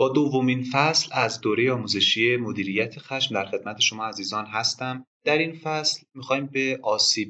با دومین فصل از دوره آموزشی مدیریت خشم در خدمت شما عزیزان هستم. در این فصل می‌خوایم به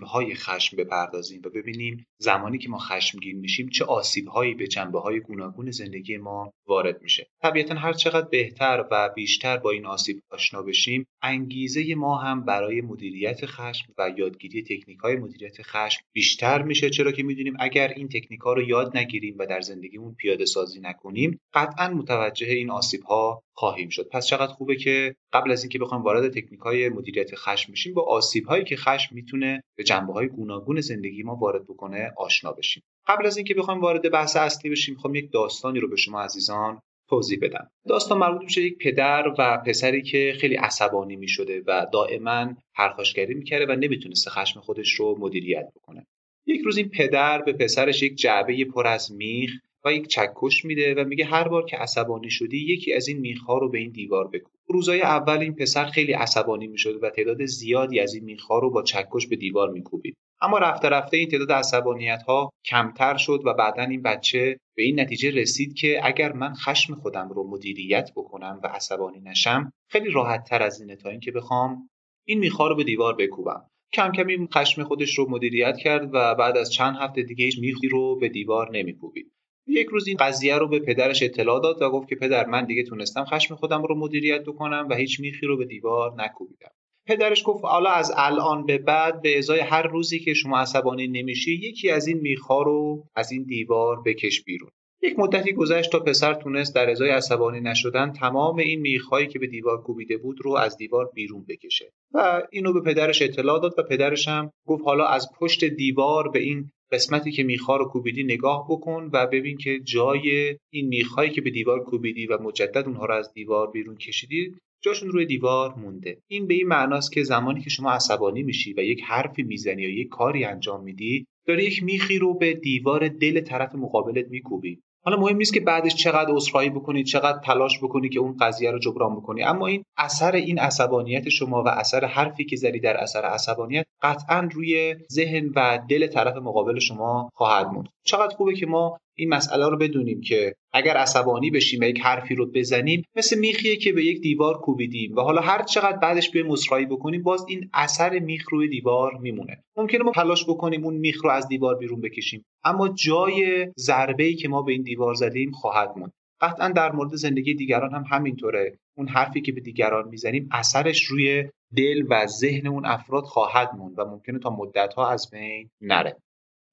های خشم بپردازیم و ببینیم زمانی که ما خشمگین میشیم چه هایی به جنبه های گوناگون زندگی ما وارد میشه. طبیعتا هر چقدر بهتر و بیشتر با این آسیب آشنا بشیم انگیزه ما هم برای مدیریت خشم و یادگیری تکنیک های مدیریت خشم بیشتر میشه. چرا که می‌دونیم اگر این تکنیک ها رو یاد نگیریم و در زندگیمون پیاده سازی نکنیم قطعا متوجه این آسیب ها خواهیم شد. پس چقدر خوبه که قبل از اینکه بخوایم وارد تکنیک های مدیریت خشم بشیم با آسیب هایی که خشم می‌تونه به جنبه های گوناگون زندگی ما وارد بکنه آشنا بشیم. قبل از اینکه بخوایم وارد بحث اصلی بشیم می‌خوام یک داستانی رو به شما عزیزان توضیح بدم. داستان مربوط میشه یک پدر و پسری که خیلی عصبانی می‌شده و دائما پرخاشگری می‌کرده و نمی‌تونسته خشم خودش رو مدیریت بکنه. یک روز این پدر به پسرش یک جعبه پر از میخ و یک چکش میده و میگه هر بار که عصبانی شدی یکی از این میخها رو به این دیوار بکن. روزای اول این پسر خیلی عصبانی می‌شد و تعداد زیادی از این میخها رو با چکش به دیوار میکوبید. اما رفته رفته این تعداد عصبانیت ها کمتر شد و بعدا این بچه به این نتیجه رسید که اگر من خشم خودم رو مدیریت بکنم و عصبانی نشم خیلی راحت تر از اینه تا اینکه بخوام این میخها رو به دیوار بکوبم. کم کم این خشم خودش رو مدیریت کرد و بعد از چند هفته دیگه هیچ میخی رو به دیوار نمیکوبید. یک روز این قضیه رو به پدرش اطلاع داد و گفت که پدر من دیگه تونستم خشم خودم رو مدیریت بکنم و هیچ میخی رو به دیوار نکوبیدم. پدرش گفت حالا از الان به بعد به ازای هر روزی که شما عصبانی نمیشی یکی از این میخها رو از این دیوار بکش بیرون. یک مدتی گذشت تا پسر تونست در ازای عصبانی نشدن تمام این میخهایی که به دیوار کوبیده بود رو از دیوار بیرون بکشه. و اینو به پدرش اطلاع داد و پدرش هم گفت حالا از پشت دیوار به این قسمتی که میخا رو کوبیدی نگاه بکن و ببین که جای این میخهایی که به دیوار کوبیدی و مجدد اونها رو از دیوار بیرون کشیدی جاشون روی دیوار مونده. این به این معناست که زمانی که شما عصبانی میشی و یک حرفی می‌زنی یا یک کاری انجام میدی داری یک میخی رو به دیوار دل طرف مقابلت میکوبی. حالا مهم نیست که بعدش چقدر عذرخواهی بکنی چقدر تلاش بکنی که اون قضیه رو جبران بکنی. اما این اثر این عصبانیت شما و اثر حرفی که زدی در اثر عصبانیت قطعا روی ذهن و دل طرف مقابل شما خواهد موند. چقدر خوبه که ما این مسئله رو بدونیم که اگر عصبانی بشیم و یک حرفی رو بزنیم مثل میخیه که به یک دیوار کوبیدیم و حالا هر چقدر بعدش به مصرایی بکنیم باز این اثر میخ روی دیوار میمونه. ممکنه ما تلاش بکنیم اون میخ رو از دیوار بیرون بکشیم اما جای ضربه ای که ما به این دیوار زدیم خواهد موند. قطعا در مورد زندگی دیگران هم همینطوره. اون حرفی که به دیگران می‌زنیم اثرش روی دل و ذهن اون افراد خواهد موند و ممکنه تا مدت ها از بین نره.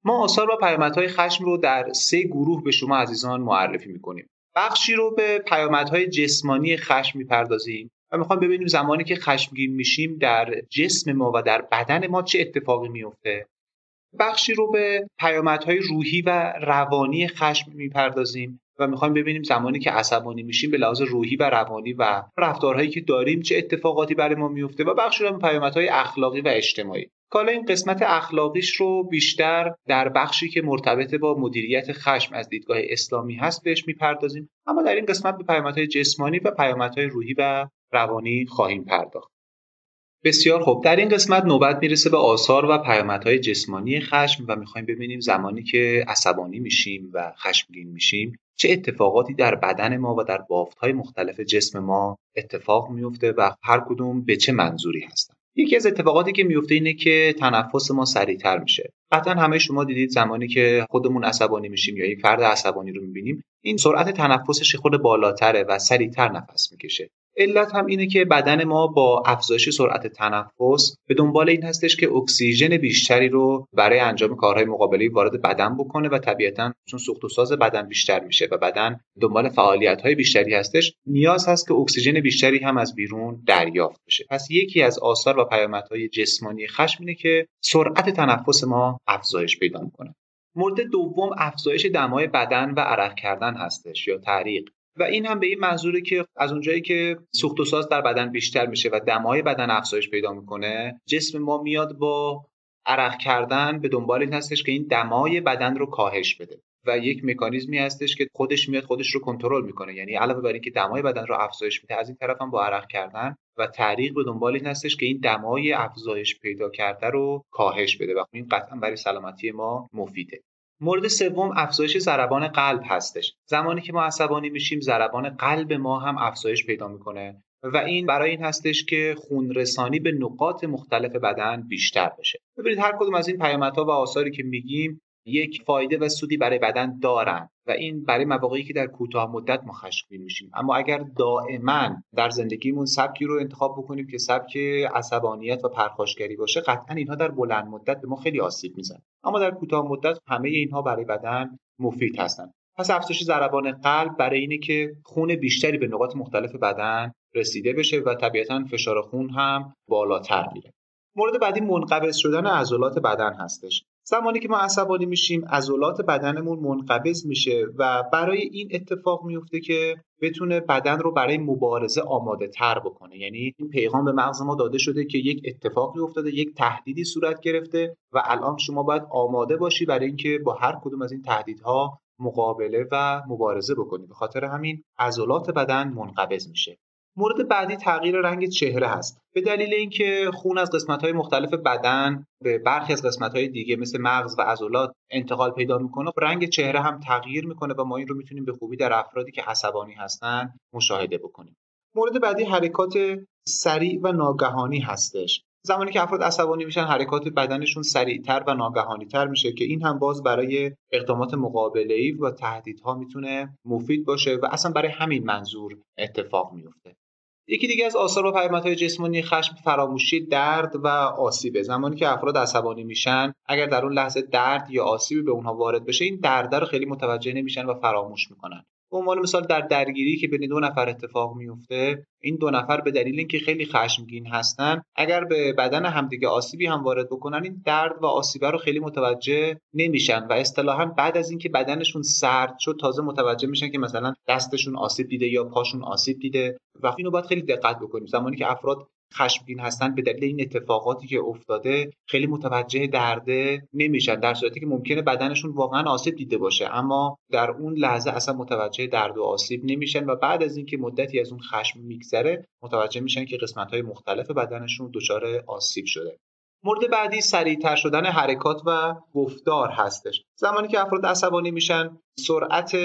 ما آثار و پیامدهای خشم رو در سه گروه به شما عزیزان معرفی می‌کنیم. بخشی رو به پیامدهای جسمانی خشم می‌پردازیم و می‌خوام ببینیم زمانی که خشمگین میشیم در جسم ما و در بدن ما چه اتفاقی میفته بخشی رو به پیامدهای روحی و روانی خشم می‌پردازیم و می‌خوایم ببینیم زمانی که عصبانی میشیم به لحاظ روحی و روانی و رفتارهایی که داریم چه اتفاقاتی برای ما میفته و بخشی رو به پیامدهای اخلاقی و اجتماعی. حالا این قسمت اخلاقیش رو بیشتر در بخشی که مرتبط با مدیریت خشم از دیدگاه اسلامی هست بهش می‌پردازیم اما در این قسمت به پیامدهای جسمانی و پیامدهای روحی و روانی خواهیم پرداخت. بسیار خوب. در این قسمت نوبت می‌رسه به آثار و پیامدهای جسمانی خشم و می‌خوایم ببینیم زمانی که عصبانی میشیم و خشمگین میشیم چه اتفاقاتی در بدن ما و در بافتهای مختلف جسم ما اتفاق میفته و هر کدوم به چه منظوری هستن یکی از اتفاقاتی که میفته اینه که تنفس ما سریعتر میشه. قطعا همه شما دیدید زمانی که خودمون عصبانی میشیم یا یک فرد عصبانی رو می‌بینیم این سرعت تنفسش خود بالاتره و سریعتر نفس می‌کشه. علت هم اینه که بدن ما با افزایش سرعت تنفس به دنبال این هستش که اکسیژن بیشتری رو برای انجام کارهای مقابلی وارد بدن بکنه و طبیعتا چون سوخت و ساز بدن بیشتر میشه و بدن دنبال فعالیت های بیشتری هستش نیاز هست که اکسیژن بیشتری هم از بیرون دریافت بشه. پس یکی از آثار و پیامدهای جسمانی خشم اینه که سرعت تنفس ما افزایش پیدا می‌کنه. مورد دوم افزایش دمای بدن و عرق کردن هستش یا تعریق. و این هم به این منظوره که از اونجایی که سوخت و ساز در بدن بیشتر میشه و دمای بدن افزایش پیدا می‌کنه جسم ما میاد با عرق کردن به دنبال این هستش که این دمای بدن رو کاهش بده و یک مکانیزمی هستش که خودش میاد خودش رو کنترل می‌کنه. یعنی علاوه بر اینکه دمای بدن رو افزایش میده از این طرف هم با عرق کردن و تعریق به دنبال این هستش که این دمای افزایش پیدا کرده رو کاهش بده. و این قطعا برای سلامتی ما مفیده. مورد سوم افزایش ضربان قلب هستش. زمانی که ما عصبانی میشیم ضربان قلب ما هم افزایش پیدا می‌کنه و این برای این هستش که خون رسانی به نقاط مختلف بدن بیشتر بشه. ببینید هر کدوم از این پیامدها و آثاری که میگیم یک فایده و سودی برای بدن دارن و این برای مواقعی که در کوتاه مدت ما خشمگین میشیم اما اگر دائما در زندگیمون سبکی رو انتخاب بکنیم که سبک عصبانیت و پرخاشگری باشه قطعا اینها در بلند مدت به ما خیلی آسیب میزن اما در کوتاه مدت همه اینها برای بدن مفید هستند پس افزایش ضربان قلب برای اینه که خون بیشتری به نقاط مختلف بدن رسیده بشه و طبیعتا فشار خون هم بالاتر میره. مورد بعدی منقبض شدن عضلات بدن هستش. زمانی که ما عصبانی میشیم عضلات بدنمون منقبض میشه و برای این اتفاق میفته که بتونه بدن رو برای مبارزه آماده تر بکنه. یعنی این پیغام به مغز ما داده شده که یک اتفاقی افتاده یک تهدیدی صورت گرفته و الان شما باید آماده باشی برای اینکه با هر کدوم از این تهدیدها مقابله و مبارزه بکنی. به خاطر همین عضلات بدن منقبض میشه. مورد بعدی تغییر رنگ چهره هست. به دلیل اینکه خون از قسمت مختلف بدن به برخی از قسمت دیگه مثل مغز و عضلات انتقال پیدا می‌کنه رنگ چهره هم تغییر می‌کنه و ما این رو می‌تونیم به خوبی در افرادی که عصبانی هستن مشاهده بکنیم. مورد بعدی حرکات سریع و ناگهانی هستش. زمانی که افراد عصبانی میشن حرکات بدنشون سریعتر و ناگهانیتر میشه که این هم باز برای اقدامات مقابله و تهدیدها می‌تونه مفید باشه و اصلا برای همین منظور اتفاق میفته یکی دیگه از آثار و پیامدهای جسمانی خشم فراموشی درد و آسیبه. زمانی که افراد عصبانی میشن اگر در اون لحظه درد یا آسیبی به اونها وارد بشه این درد رو خیلی متوجه نمیشن و فراموش می‌کنن. به عنوان مثال در درگیری که بین دو نفر اتفاق میفته این دو نفر به دلیل اینکه خیلی خشمگین هستن اگر به بدن همدیگه آسیبی هم وارد بکنن این درد و آسیبه رو خیلی متوجه نمیشن و اصطلاحا بعد از اینکه بدنشون سرد شد تازه متوجه میشن که مثلا دستشون آسیب دیده یا پاشون آسیب دیده و اینو باید خیلی دقت بکنیم. زمانی که افراد خشمگین هستن به دلیل این اتفاقاتی که افتاده خیلی متوجه درده نمیشن در صورتی که ممکنه بدنشون واقعا آسیب دیده باشه. اما در اون لحظه اصلا متوجه درد و آسیب نمیشن و بعد از اینکه مدتی از اون خشم میگذره متوجه میشن که قسمت های مختلف بدنشون دچار آسیب شده. مورد بعدی سریعتر شدن حرکات و گفتار هستش. زمانی که افراد عصبانی میشن سرعت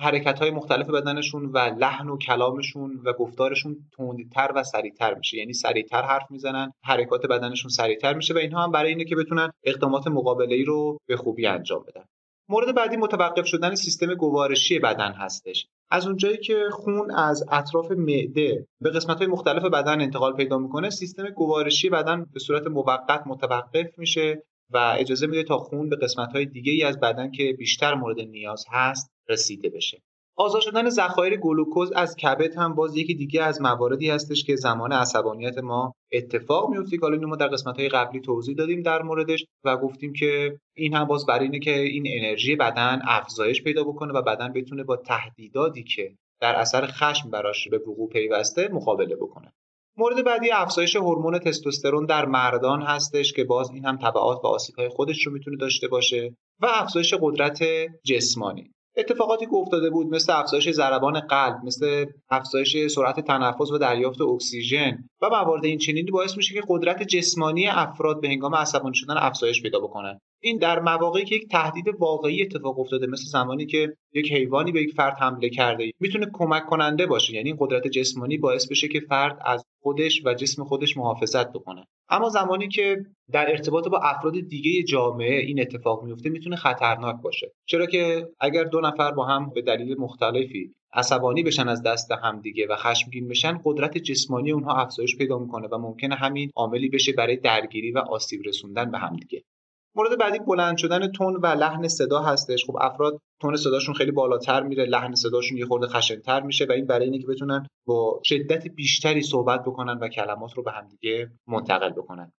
حرکت های مختلف بدنشون و لحن و کلامشون و گفتارشون تندتر و سریعتر میشه. یعنی سریعتر حرف می‌زنن حرکات بدنشون سریعتر میشه و اینها هم برای اینه که بتونن اقدامات مقابله رو به خوبی انجام بدن. مورد بعدی متوقف شدن سیستم گوارشی بدن هستش. از اونجایی که خون از اطراف معده به قسمت های مختلف بدن انتقال پیدا می‌کنه سیستم گوارشی بدن به صورت موقت متوقف میشه و اجازه میده تا خون به قسمت های دیگه ای از بدن که بیشتر مورد نیاز هست رسیده بشه. آزاد شدن ذخایر گلوکوز از کبد هم باز یکی دیگه از مواردی هستش که زمان عصبانیت ما اتفاق میفته که ما در قسمت های قبلی توضیح دادیم در موردش و گفتیم که این هم باز برای اینه که این انرژی بدن افزایش پیدا بکنه و بدن بتونه با تهدیداتی که در اثر خشم براش به وقوع پیوسته مقابله بکنه. مورد بعدی افزایش هورمون تستوسترون در مردان هستش که باز این هم تبعات و آسیب‌های خودش رو می‌تونه داشته باشه و افزایش قدرت جسمانی. اتفاقاتی که افتاده بود مثل افزایش ضربان قلب مثل افزایش سرعت تنفس و دریافت اکسیژن و موارد این چنینی باعث میشه که قدرت جسمانی افراد به هنگام عصبانی شدن افزایش پیدا بکنه. این در مواقعی که یک تهدید واقعی اتفاق افتاده مثل زمانی که یک حیوانی به یک فرد حمله کرده می‌تونه کمک کننده باشه. یعنی قدرت جسمانی باعث بشه که فرد از خودش و جسم خودش محافظت بکنه. اما زمانی که در ارتباط با افراد دیگه جامعه این اتفاق میفته می‌تونه خطرناک باشه. چرا که اگر دو نفر با هم به دلیل مختلفی عصبانی بشن از دست همدیگه و خشمگین بشن قدرت جسمانی اونها افزایش پیدا می‌کنه و ممکنه همین عاملی بشه برای درگیری و آسیب رسوندن به همدیگه. مورد بعدی بلند شدن تون و لحن صدا هستش. خب افراد تون صداشون خیلی بالاتر میره لحن صداشون یه خورده خشنتر میشه و این برای اینه که بتونن با شدت بیشتری صحبت بکنن و کلمات رو به همدیگه منتقل بکنن.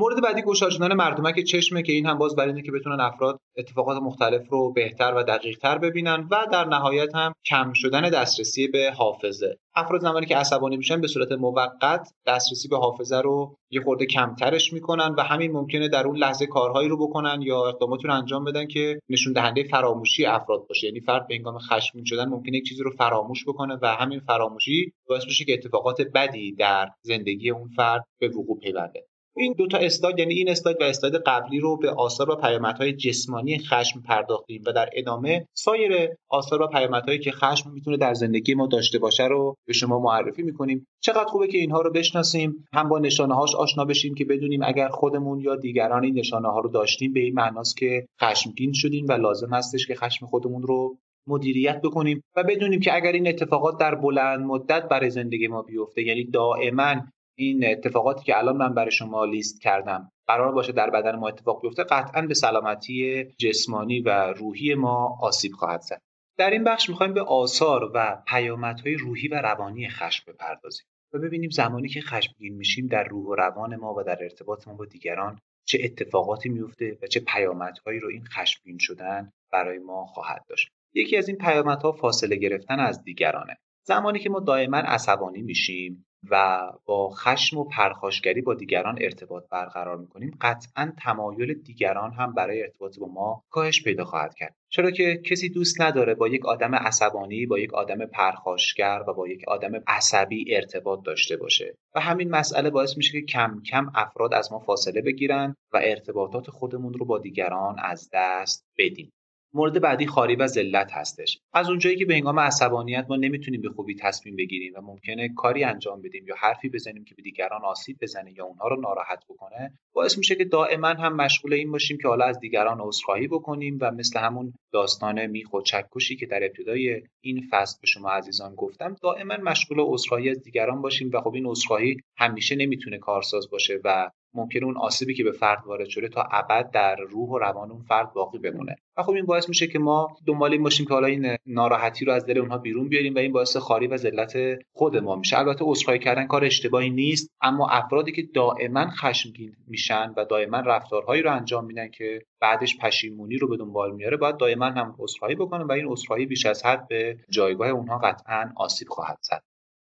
مورد بعدی گشاد شدن مردمک چشمه که این هم باز برای اینه که بتونن افراد اتفاقات مختلف رو بهتر و دقیقتر ببینن و در نهایت هم کم شدن دسترسی به حافظه. افراد زمانی که عصبانی میشن به صورت موقت دسترسی به حافظه رو یه خورده کمترش می‌کنن و همین ممکنه در اون لحظه کارهایی رو بکنن یا اقداماتی رو انجام بدن که نشون دهنده فراموشی افراد باشه. یعنی فرد به هنگام خشمگین شدن ممکنه یک چیزی رو فراموش بکنه و همین فراموشی باعث بشه که اتفاقات بدی در زندگی اون فرد به وقوع پیونده. این دو تا اسلاید یعنی این اسلاید و اسلاید قبلی رو به آثار و پیامدهای جسمانی خشم پرداختیم و در ادامه سایر آثار و پیامدهایی که خشم می‌تونه در زندگی ما داشته باشه رو به شما معرفی می‌کنیم. چقدر خوبه که اینها رو بشناسیم هم با نشانه هاش آشنا بشیم که بدونیم اگر خودمون یا دیگران این نشانه ها رو داشتیم به این معناست که خشمگین شدیم و لازم هستش که خشم خودمون رو مدیریت بکنیم و بدونیم که اگر این اتفاقات در بلند مدت برای زندگی ما بیفته یعنی دائما این اتفاقاتی که الان من برای شما لیست کردم قرار باشه در بدن ما اتفاق بیفته قطعا به سلامتی جسمانی و روحی ما آسیب خواهد زد. در این بخش می‌خوایم به آثار و پیامدهای روحی و روانی خشم بپردازیم و ببینیم زمانی که خشمگین میشیم در روح و روان ما و در ارتباط ما با دیگران چه اتفاقاتی میفته و چه پیامدهایی رو این خشمگین شدن برای ما خواهد داشت. یکی از این پیامدها فاصله گرفتن از دیگرانه. زمانی که ما دائما عصبانی میشیم و با خشم و پرخاشگری با دیگران ارتباط برقرار می‌کنیم. قطعا تمایل دیگران هم برای ارتباط با ما کاهش پیدا خواهد کرد. چرا که کسی دوست نداره با یک آدم عصبانی با یک آدم پرخاشگر و با یک آدم عصبی ارتباط داشته باشه. و همین مسئله باعث میشه که کم کم افراد از ما فاصله بگیرن و ارتباطات خودمون رو با دیگران از دست بدیم. مورد بعدی خاری و ذلت هستش. از اونجایی که به هنگام عصبانیت ما نمی‌تونیم به خوبی تصمیم بگیریم و ممکنه کاری انجام بدیم یا حرفی بزنیم که به دیگران آسیب بزنه یا اونها رو ناراحت بکنه باعث میشه که دائما هم مشغول این باشیم که حالا از دیگران عذرخواهی بکنیم و مثل همون داستان میخ و چکشی که در ابتدای این فصل به شما عزیزان گفتم دائما مشغول عذرخواهی از دیگران باشیم و خب این عذرخواهی همیشه نمی‌تونه کارساز باشه و ممکنه اون آسیبی که به فرد وارد شده تا ابد در روح و روان اون فرد باقی بمونه. و خب این باعث میشه که ما دنبال این باشیم که حالا این ناراحتی رو از دل اونها بیرون بیاریم و این باعث خاری و ذلت خود ما میشه. البته عذرخواهی کردن کار اشتباهی نیست اما افرادی که دائما خشمگین میشن و دائما رفتارهایی رو انجام میدن که بعدش پشیمونی رو به دنبال میاره باید دائما هم عذرخواهی بکنه و این عذرخواهی بیش از حد به جایگاه اونها قطعا آسیب خواهد زد.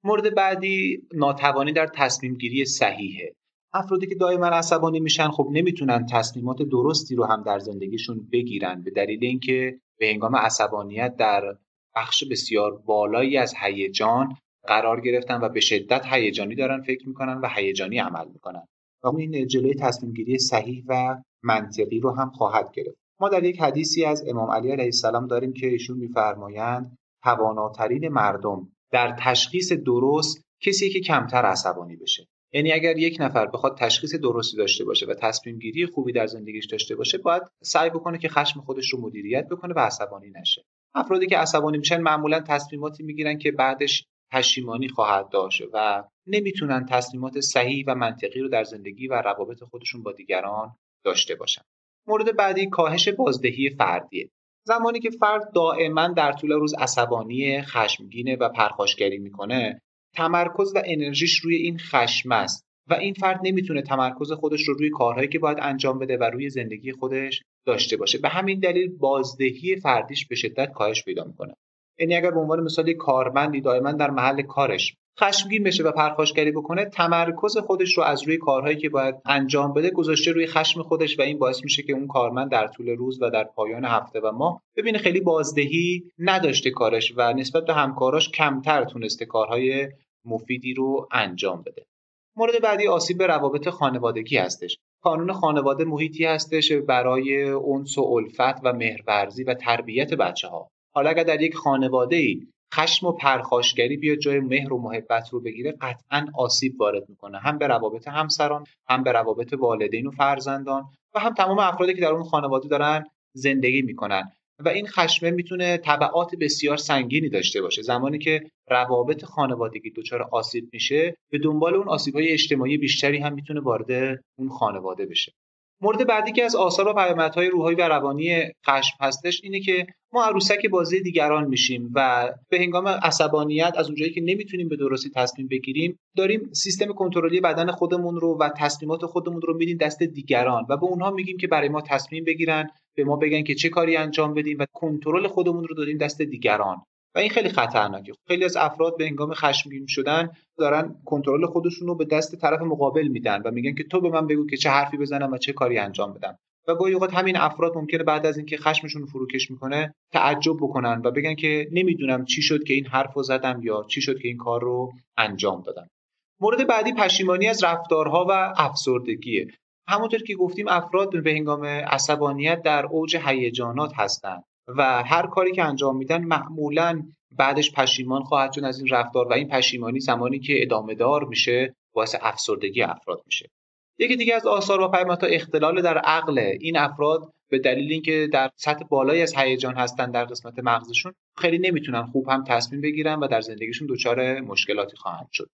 مورد بعدی ناتوانی در تصمیم گیری صحیحه. افرادی که دائما عصبانی میشن خب نمی‌تونن تصمیمات درستی رو هم در زندگیشون بگیرن به دلیل اینکه به هنگام عصبانیت در بخش بسیار بالایی از هیجان قرار گرفتن و به شدت هیجانی دارن فکر می‌کنن و هیجانی عمل می‌کنن. و این جلوی تصمیم گیری صحیح و منطقی رو هم خواهد گرفت. ما در یک حدیثی از امام علی علیه السلام داریم که ایشون میفرمایند تواناترین مردم در تشخیص درست کسی که کمتر عصبانی بشه. یعنی اگر یک نفر بخواد تشخیص درستی داشته باشه و تصمیم گیری خوبی در زندگیش داشته باشه باید سعی بکنه که خشم خودش رو مدیریت بکنه و عصبانی نشه. افرادی که عصبانی میشن معمولا تصمیماتی می‌گیرن که بعدش پشیمانی خواهد داشت و نمی‌تونن تصمیمات صحیح و منطقی رو در زندگی و روابط خودشون با دیگران داشته باشن. مورد بعدی کاهش بازدهی فردیه. زمانی که فرد دائما در طول روز عصبانی خشمگینه و پرخاشگری می‌کنه تمرکز و انرژیش روی این خشم است و این فرد نمی‌تونه تمرکز خودش رو روی کارهایی که باید انجام بده و روی زندگی خودش داشته باشه. به همین دلیل بازدهی فردیش به شدت کاهش پیدا می‌کنه. یعنی اگر به عنوان مثال کارمندی دائما در محل کارش خشمگین بشه و پرخاشگری بکنه تمرکز خودش رو از روی کارهایی که باید انجام بده گذاشته روی خشم خودش و این باعث میشه که اون کارمند در طول روز و در پایان هفته و ماه ببینه خیلی بازدهی نداشته کارش و نسبت به همکاراش کمتر تونسته کارهای مفیدی رو انجام بده. مورد بعدی آسیب به روابط خانوادگی هستش. قانون خانواده محیطی هستش برای اونس و الفت و مهرورزی و تربیت بچه ها حالا اگر در یک خانواده ای خشم و پرخاشگری بیاد جای مهر و محبت رو بگیره قطعا آسیب وارد می‌کنه. هم به روابط همسران هم به روابط والدین و فرزندان و هم تمام افرادی که در اون خانواده دارن زندگی می‌کنن. و این خشمه می‌تونه طبعات بسیار سنگینی داشته باشه. زمانی که روابط خانوادگی دچار آسیب میشه به دنبال اون آسیب های اجتماعی بیشتری هم می‌تونه وارد اون خانواده بشه. مورد بعدی که از آثار و پیامدهای روحانی و روانی خشم هستش اینه که ما عروسک بازی دیگران میشیم و به هنگام عصبانیت از اونجایی که نمی‌تونیم به درستی تصمیم بگیریم داریم سیستم کنترلی بدن خودمون رو و تصمیمات خودمون رو میدیم دست دیگران و به اونها میگیم که برای ما تصمیم بگیرن به ما بگن که چه کاری انجام بدیم و کنترل خودمون رو دادیم دست دیگران. و این خیلی خطرناکه. خیلی از افراد به هنگام خشمگین شدن دارن کنترل خودشون رو به دست طرف مقابل میدن و میگن که تو به من بگو که چه حرفی بزنم و چه کاری انجام بدم. و گاهی اوقات همین افراد ممکنه بعد از اینکه خشمشون فروکش می‌کنه تعجب بکنن و بگن که نمی‌دونم چی شد که این حرف رو زدم یا چی شد که این کار رو انجام دادم. مورد بعدی پشیمانی از رفتارها و افسردگیه. همونطور که گفتیم افراد به هنگام عصبانیت در اوج هیجانات هستند. و هر کاری که انجام میدن معمولا بعدش پشیمان خواهد شد از این رفتار و این پشیمانی زمانی که ادامه دار میشه باعث افسردگی افراد میشه. یکی دیگه از آثار و پیامدها اختلال در عقل. این افراد به دلیل اینکه در سطح بالایی از هیجان هستن در قسمت مغزشون خیلی نمی‌تونن خوب هم تصمیم بگیرن و در زندگیشون دچار مشکلاتی خواهند شد.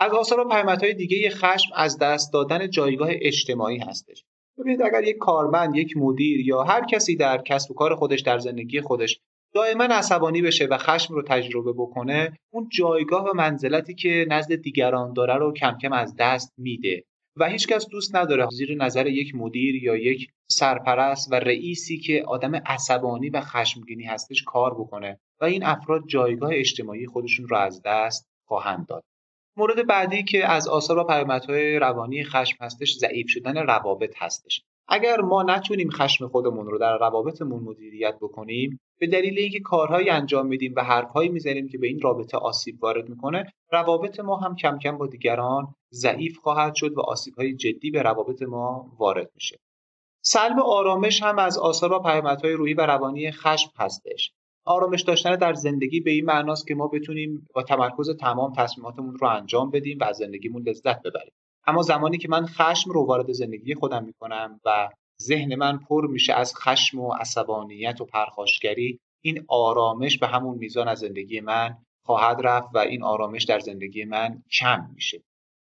از آثار و پیامدهای دیگه خشم از دست دادن جایگاه اجتماعی هستش. ببینید اگر یک کارمند یک مدیر یا هر کسی در کسب و کار خودش در زندگی خودش دائما عصبانی بشه و خشم رو تجربه بکنه اون جایگاه و منزلتی که نزد دیگران داره رو کم کم از دست میده و هیچکس دوست نداره. زیر نظر یک مدیر یا یک سرپرست و رئیسی که آدم عصبانی و خشمگینی هستش کار بکنه و این افراد جایگاه اجتماعی خودشون رو از دست خواهند داد. مورد بعدی که از آثار و پیامدهای روانی خشم هستش ضعیف شدن روابط هستش. اگر ما نتونیم خشم خودمون رو در روابطمون مدیریت بکنیم به دلیل اینکه کارهایی انجام میدیم و حرفهایی می‌زنیم که به این رابطه آسیب وارد می‌کنه روابط ما هم کم کم با دیگران ضعیف خواهد شد و آسیبهای جدی به روابط ما وارد میشه. سلب آرامش هم از آثار و پیامدهای روحی و روانی خشم هستش. آرامش داشتن در زندگی به این معناست که ما بتونیم با تمرکز تمام تصمیماتمون رو انجام بدیم و از زندگیمون لذت ببریم. اما زمانی که من خشم رو وارد زندگی خودم می‌کنم و ذهن من پر میشه از خشم و عصبانیت و پرخاشگری این آرامش به همون میزان از زندگی من خواهد رفت و این آرامش در زندگی من کم میشه.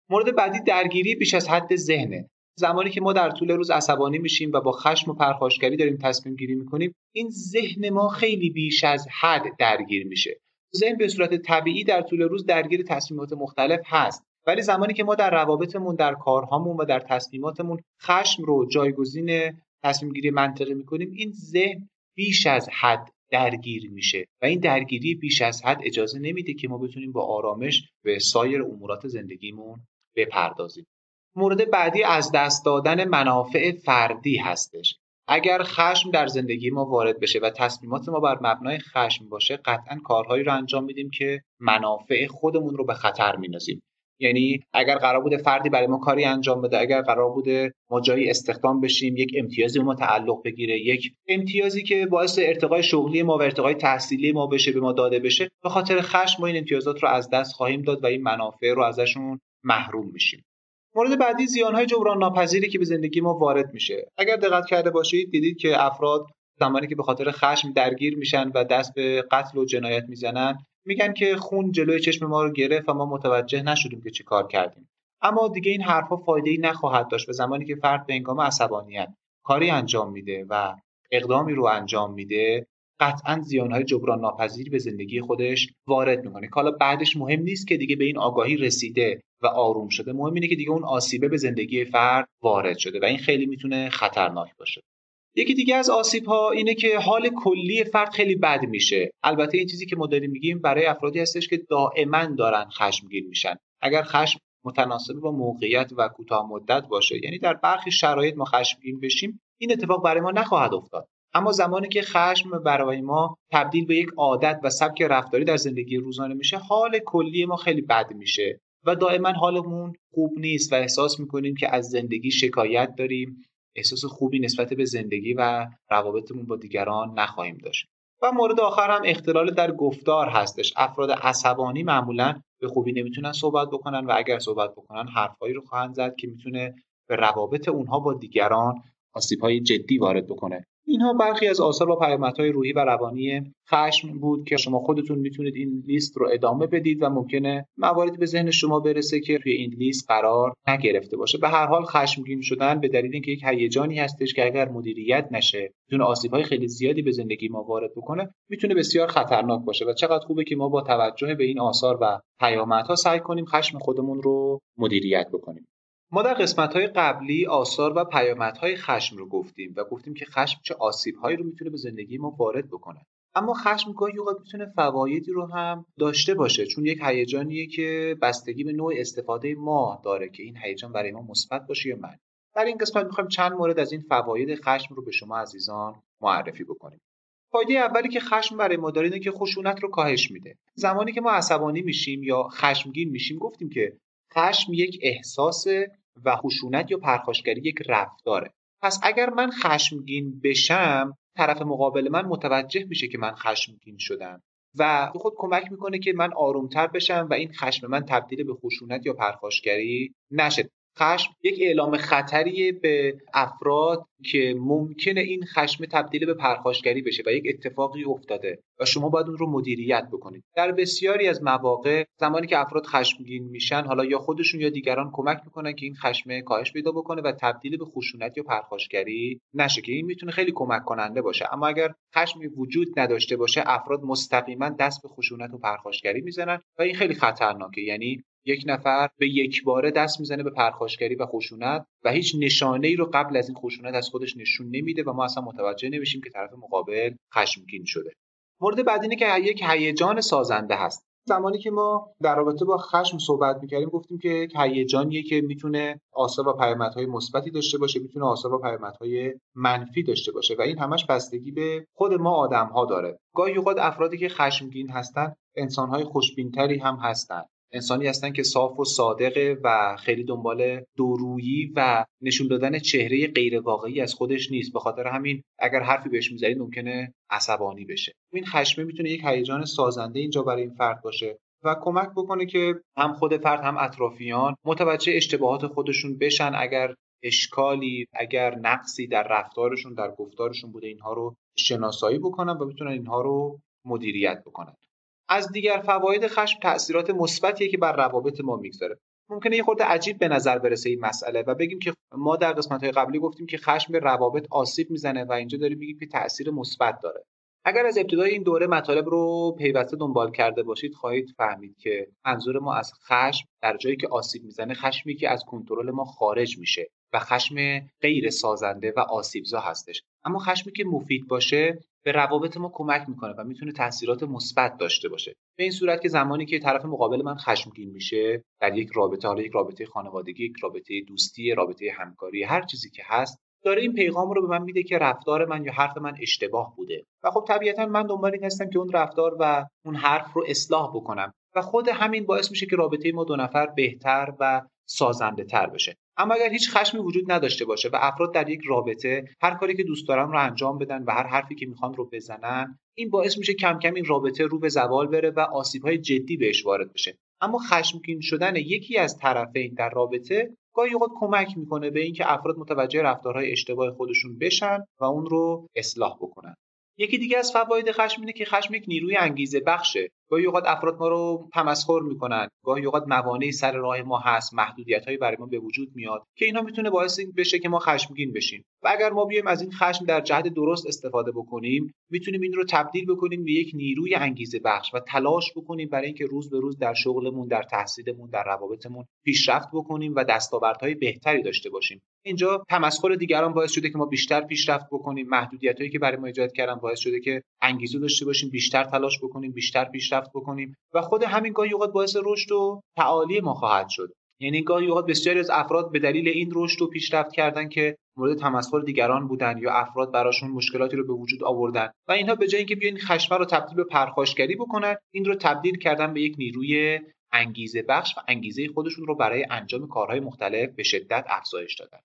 مورد بعدی درگیری بیش از حد ذهنه. زمانی که ما در طول روز عصبانی میشیم و با خشم و پرخاشگری داریم تصمیم گیری می‌کنیم این ذهن ما خیلی بیش از حد درگیر میشه. ذهن به صورت طبیعی در طول روز درگیر تصمیمات مختلف هست. ولی زمانی که ما در روابطمون در کارهامون و در تصمیماتمون خشم رو جایگزین تصمیم گیری منطقی می‌کنیم این ذهن بیش از حد درگیر میشه و این درگیری بیش از حد اجازه نمیده که ما بتونیم با آرامش به سایر امورات زندگیمون بپردازیم. مورد بعدی از دست دادن منافع فردی هستش. اگر خشم در زندگی ما وارد بشه و تصمیمات ما بر مبنای خشم باشه قطعا کارهایی رو انجام میدیم که منافع خودمون رو به خطر میندازیم. یعنی اگر قرار بوده فردی برای ما کاری انجام بده اگر قرار بوده ما جایی استخدام بشیم یک امتیازی ما تعلق بگیره یک امتیازی که باعث ارتقای شغلی ما و ارتقای تحصیلی ما بشه به ما داده بشه به خاطر خشم ما این امتیازات رو از دست خواهیم داد و این منافع رو ازشون محروم میشیم. مورد بعدی زیانهای جبران ناپذیری که به زندگی ما وارد میشه. اگر دقت کرده باشید دیدید که افراد زمانی که به خاطر خشم درگیر میشن و دست به قتل و جنایت می‌زنن میگن که خون جلوی چشم ما رو گرفت و ما متوجه نشدیم که چی کار کردیم. اما دیگه این حرفها فایده ای نخواهد داشت و زمانی که فرد به هنگام عصبانیت کاری انجام میده و اقدامی رو انجام میده قطعا زیانهای جبران ناپذیری به زندگی خودش وارد می‌کنه. که حالا بعدش مهم نیست که دیگه به این آگاهی رسیده. و آروم شده. مهم اینه که دیگه اون آسیبه به زندگی فرد وارد شده و این خیلی می‌تونه خطرناک باشه. یکی دیگه از آسیب ها اینه که حال کلی فرد خیلی بد میشه. البته این چیزی که ما داریم میگیم برای افرادی هستش که دائما دارن خشمگین میشن. اگر خشم متناسب با موقعیت و کوتاه مدت باشه یعنی در برخی شرایط ما خشمگین بشیم این اتفاق برای ما نخواهد افتاد. اما زمانی که خشم برای ما تبدیل به یک عادت و سبک رفتاری در زندگی روزانه میشه حال کلی ما خیلی بد میشه. و دائما حالمون خوب نیست و احساس می‌کنیم که از زندگی شکایت داریم. احساس خوبی نسبت به زندگی و روابطمون با دیگران نخواهیم داشت. و مورد آخر هم اختلال در گفتار هستش. افراد عصبانی معمولا به خوبی نمی‌تونن صحبت بکنن و اگر صحبت بکنن حرفهایی رو خواهند زد که می‌تونه به روابط اونها با دیگران آسیبهای جدی وارد بکنه. اینها برخی از آثار و پیامدهای روحی و روانی خشم بود که شما خودتون می‌تونید این لیست رو ادامه بدید و ممکنه مواردی به ذهن شما برسه که توی این لیست قرار نگرفته باشه. به هر حال خشمگین شدن به دلیل اینکه یک هیجانی هستش که اگر مدیریت نشه می‌تونه آسیبهای خیلی زیادی به زندگی ما وارد بکنه می‌تونه بسیار خطرناک باشه و چقدر خوبه که ما با توجه به این آثار و پیامدها سعی کنیم خشم خودمون رو مدیریت بکنیم. ما در قسمت های قبلی آثار و پیامدهای خشم رو گفتیم و گفتیم که خشم چه آسیبهایی رو می‌تونه به زندگی ما وارد بکنه. اما خشم گاهی اوقات می‌تونه فوایدی رو هم داشته باشه چون یک هیجانیه که بستگی به نوع استفاده ما داره که این هیجان برای ما مثبت باشه یا من در این قسمت می‌خوایم چند مورد از این فواید خشم رو به شما عزیزان معرفی بکنیم. فایده اولی که خشم برای ما داره اینه که خشونت رو کاهش میده. زمانی که ما عصبانی میشیم یا خشمگین میشیم گفتیم که خشم یک احساس و خشونت یا پرخاشگری یک رفتاره. پس اگر من خشمگین بشم طرف مقابل من متوجه میشه که من خشمگین شدم و خود کمک می‌کنه که من آرومتر بشم و این خشم من تبدیل به خشونت یا پرخاشگری نشه. خشم یک اعلام خطریه به افراد که ممکنه این خشم تبدیل به پرخاشگری بشه و یک اتفاقی افتاده و شما باید اون رو مدیریت بکنید. در بسیاری از مواقع زمانی که افراد خشمگین میشن حالا یا خودشون یا دیگران کمک می‌کنن که این خشم کاهش پیدا بکنه و تبدیل به خشونت یا پرخاشگری نشه که این می‌تونه خیلی کمک کننده باشه. اما اگر خشمی وجود نداشته باشه افراد مستقیما دست به خشونت و پرخاشگری می‌زنن و این خیلی خطرناکه. یعنی یک نفر به یک باره دست می‌زنه به پرخاشگری و خشونت و هیچ نشانه ای رو قبل از این خشونت از خودش نشون نمیده و ما اصلا متوجه نمیشیم که طرف مقابل خشمگین شده. مورد بعد اینه که یک هیجان سازنده هست. زمانی که ما در رابطه با خشم صحبت می‌کردیم گفتیم که هیجانیه که می‌تونه آثار و پیامدهای مثبتی داشته باشه می‌تونه آثار و پیامدهای منفی داشته باشه و این همش بستگی به خود ما آدم ها داره. گاهی اوقات افرادی که خشمگین هستن انسانهای خوشبینتری هم هستن. انسانی هستن که صاف و صادقه و خیلی دنبال دورویی و نشون دادن چهره غیر واقعی از خودش نیست. به خاطر همین اگر حرفی بهش می‌زنید ممکنه عصبانی بشه. این خشمه می‌تونه یک هیجان سازنده اینجا برای این فرد باشه و کمک بکنه که هم خود فرد هم اطرافیان متوجه اشتباهات خودشون بشن. اگر اشکالی اگر نقصی در رفتارشون در گفتارشون بوده اینها رو شناسایی بکنن و بتونن اینها رو مدیریت بکنن. از دیگر فواید خشم تاثیرات مثبتیه که بر روابط ما می‌گذاره. ممکنه یه خورده عجیب به نظر برسه این مسئله و بگیم که ما در قسمت های قبلی گفتیم که خشم به روابط آسیب می‌زنه و اینجا داریم میگیم که تاثیر مثبت داره. اگر از ابتدای این دوره مطالب رو پیوسته دنبال کرده باشید خواهید فهمید که منظور ما از خشم در جایی که آسیب می‌زنه خشمی که از کنترل ما خارج میشه و خشم غیر سازنده و آسیبزا هستش. اما خشمی که مفید باشه به روابط ما کمک می‌کنه و می‌تونه تاثیرات مثبت داشته باشه. به این صورت که زمانی که طرف مقابل من خشمگین میشه در یک رابطه حالا یک رابطه خانوادگی یک رابطه دوستی رابطه همکاری هر چیزی که هست داره این پیغام رو به من میده که رفتار من یا حرف من اشتباه بوده. و خب طبیعتا من دنبال این هستم که اون رفتار و اون حرف رو اصلاح بکنم. و خود همین باعث میشه که رابطه ما دو نفر بهتر و سازنده تر بشه. اما اگر هیچ خشمی وجود نداشته باشه و افراد در یک رابطه هر کاری که دوست دارن رو انجام بدن و هر حرفی که می‌خوان رو بزنن این باعث میشه کم کم این رابطه رو به زوال بره و آسیب های جدی بهش وارد بشه. اما خشمگین شدن یکی از طرفین در رابطه گاهی اوقات کمک می‌کنه به اینکه افراد متوجه رفتارهای اشتباه خودشون بشن و اون رو اصلاح بکنن. یکی دیگه از فواید خشم اینه که خشم یک نیروی انگیزه بخشه. گاهی اوقات افراد ما رو تمسخر می‌کنن گاهی اوقات موانعی سر راه ما هست محدودیت هایی برای ما به وجود میاد که اینا می‌تونه باعث بشه که ما خشمگین بشیم. و اگر ما بیایم از این خشم در جهت درست استفاده بکنیم می‌تونیم این رو تبدیل بکنیم به یک نیروی انگیزه بخش و تلاش بکنیم برای اینکه روز به روز در شغلمون در تحصیلمون در روابطمون پیشرفت بکنیم و دستاوردهای بهتری داشته باشیم. اینجا تمسخر دیگران باعث شده که ما بیشتر پیشرفت بکنیم محدودیت که برای ما ایجاد کردن باعث شده که انگیزه داشته باشیم بیشتر تلاش بکنیم بیشتر پیشرفت بکنیم و خود همین گاهی اوقات باعث رشد و تعالی ما خواهد شد. یعنی گاهی اوقات بسیاری از افراد به دلیل این رشد و پیشرفت کردن که مورد تمسخر دیگران بودن یا افراد براشون مشکلاتی رو به وجود آوردن و اینها به جای اینکه بیاین خشمه رو تبدیل به پرخاشگری بکنن این رو تبدیل کردن به یک نیروی انگیزه بخش و انگیزه خودشون رو برای انجام کارهای مختلف به شدت افزایش دادن.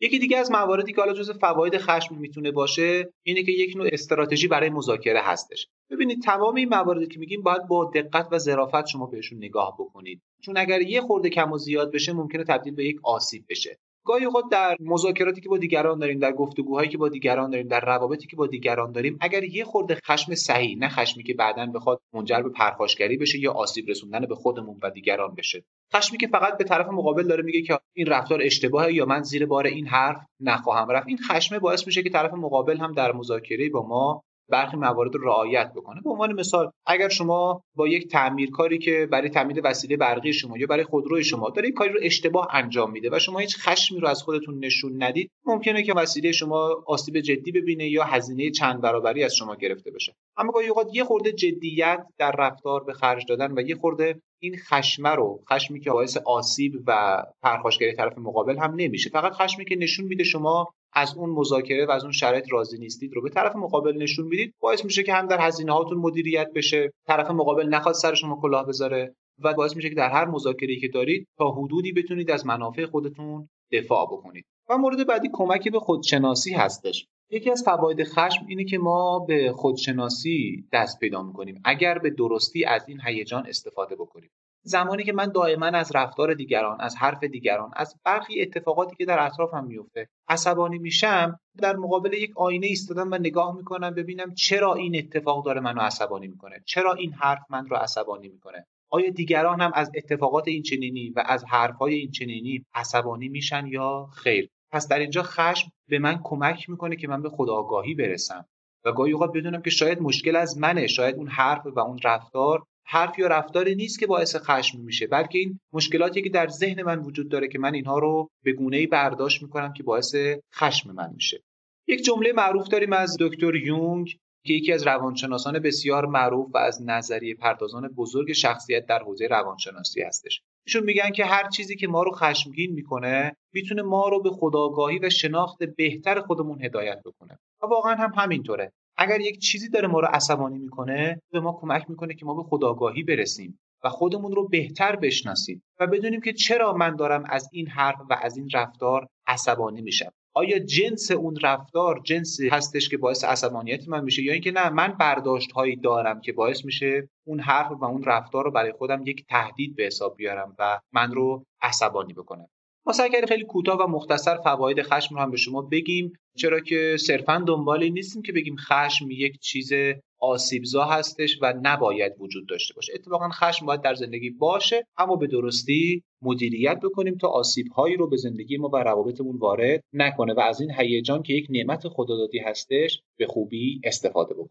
یکی دیگه از مواردی که حالا جز فواید خشم می‌تونه باشه اینه که یک نوع استراتژی برای مذاکره هستش. ببینید تمام این مواردی که میگیم باید با دقت و ظرافت شما بهشون نگاه بکنید. چون اگر یه خورده کم و زیاد بشه ممکنه تبدیل به یک آسیب بشه. گاهی اوقات در مذاکراتی که با دیگران داریم در گفتگوهایی که با دیگران داریم در روابطی که با دیگران داریم اگر یه خورده خشم صحیح نه خشمی که بعدا بخواد منجر به پرخاشگری بشه یا آسیب رسوندن به خودمون و دیگران بشه. خشمی که فقط به طرف مقابل داره میگه که این رفتار اشتباهه یا من زیر بار این حرف نخواهم رفت. این خشمه باعث میشه که طرف مقابل هم در مذاکره با ما برخی موارد رو رعایت بکنه. به عنوان مثال اگر شما با یک تعمیرکاری که برای تامین وسیله برقی شما یا برای خودروی شما داره این کاری رو اشتباه انجام میده و شما هیچ خشمی رو از خودتون نشون ندید ممکنه که وسیله شما آسیب جدی ببینه یا هزینه چند برابری از شما گرفته بشه. اما گاهی اوقات یه خورده جدیت در رفتار به خرج دادن و یه خورده این خشمه رو خشمی که باعث آسیب و پرخاشگری طرف مقابل هم نمیشه. فقط خشمی که نشون میده شما از اون مذاکره و از اون شرایط راضی نیستید رو به طرف مقابل نشون می‌دید باعث میشه که هم در هزینه هاتون مدیریت بشه طرف مقابل نخواد سر شما کلاه بذاره و باعث میشه که در هر مذاکره‌ای که دارید تا حدودی بتونید از منافع خودتون دفاع بکنید. و مورد بعدی کمک به خودشناسی هستش. یکی از فواید خشم اینه که ما به خودشناسی دست پیدا می‌کنیم. اگر به درستی از این هیجان استفاده بکنیم. زمانی که من دائما از رفتار دیگران از حرف دیگران از برخی اتفاقاتی که در اطرافم میفته عصبانی میشم در مقابل یک آینه ایستادم و نگاه می‌کنم ببینم چرا این اتفاق داره منو عصبانی می‌کنه چرا این حرف من رو عصبانی می‌کنه. آیا دیگران هم از اتفاقات این چنینی و از حرفهای این چنینی عصبانی میشن یا خیر؟ پس در اینجا خشم به من کمک می‌کنه که من به خداگاهی برسم. و گاهی اوقات بدونم که شاید مشکل از منه شاید اون حرف و اون رفتار حرف یا رفتاری نیست که باعث خشم میشه بلکه این مشکلاتی که در ذهن من وجود داره که من اینها رو به گونه‌ای برداشت می‌کنم که باعث خشم من میشه. یک جمله معروف داریم از دکتر یونگ که یکی از روانشناسان بسیار معروف و از نظریه پردازان بزرگ شخصیت در حوزه روانشناسی هستش. ایشون میگن که هر چیزی که ما رو خشمگین می‌کنه می‌تونه ما رو به خداگاهی و شناخت بهتر خودمون هدایت بکنه. و واقعا هم همینطوره. اگر یک چیزی داره ما رو عصبانی می‌کنه به ما کمک می‌کنه که ما به خداگاهی برسیم و خودمون رو بهتر بشناسیم و بدونیم که چرا من دارم از این حرف و از این رفتار عصبانی میشم. آیا جنس اون رفتار جنسی هستش که باعث عصبانیت من میشه یا اینکه نه من برداشت هایی دارم که باعث میشه اون حرف و اون رفتار رو برای خودم یک تهدید به حساب بیارم و من رو عصبانی بکنم ما سعی کردیم خیلی کوتاه و مختصر فواید خشم رو هم به شما بگیم چرا که صرفا دنبالی نیستیم که بگیم خشم یک چیز آسیبزا هستش و نباید وجود داشته باشه. اتفاقا خشم باید در زندگی باشه اما به درستی مدیریت بکنیم تا آسیب هایی رو به زندگی ما و روابطمون وارد نکنه و از این هیجان که یک نعمت خدادادی هستش به خوبی استفاده بکنیم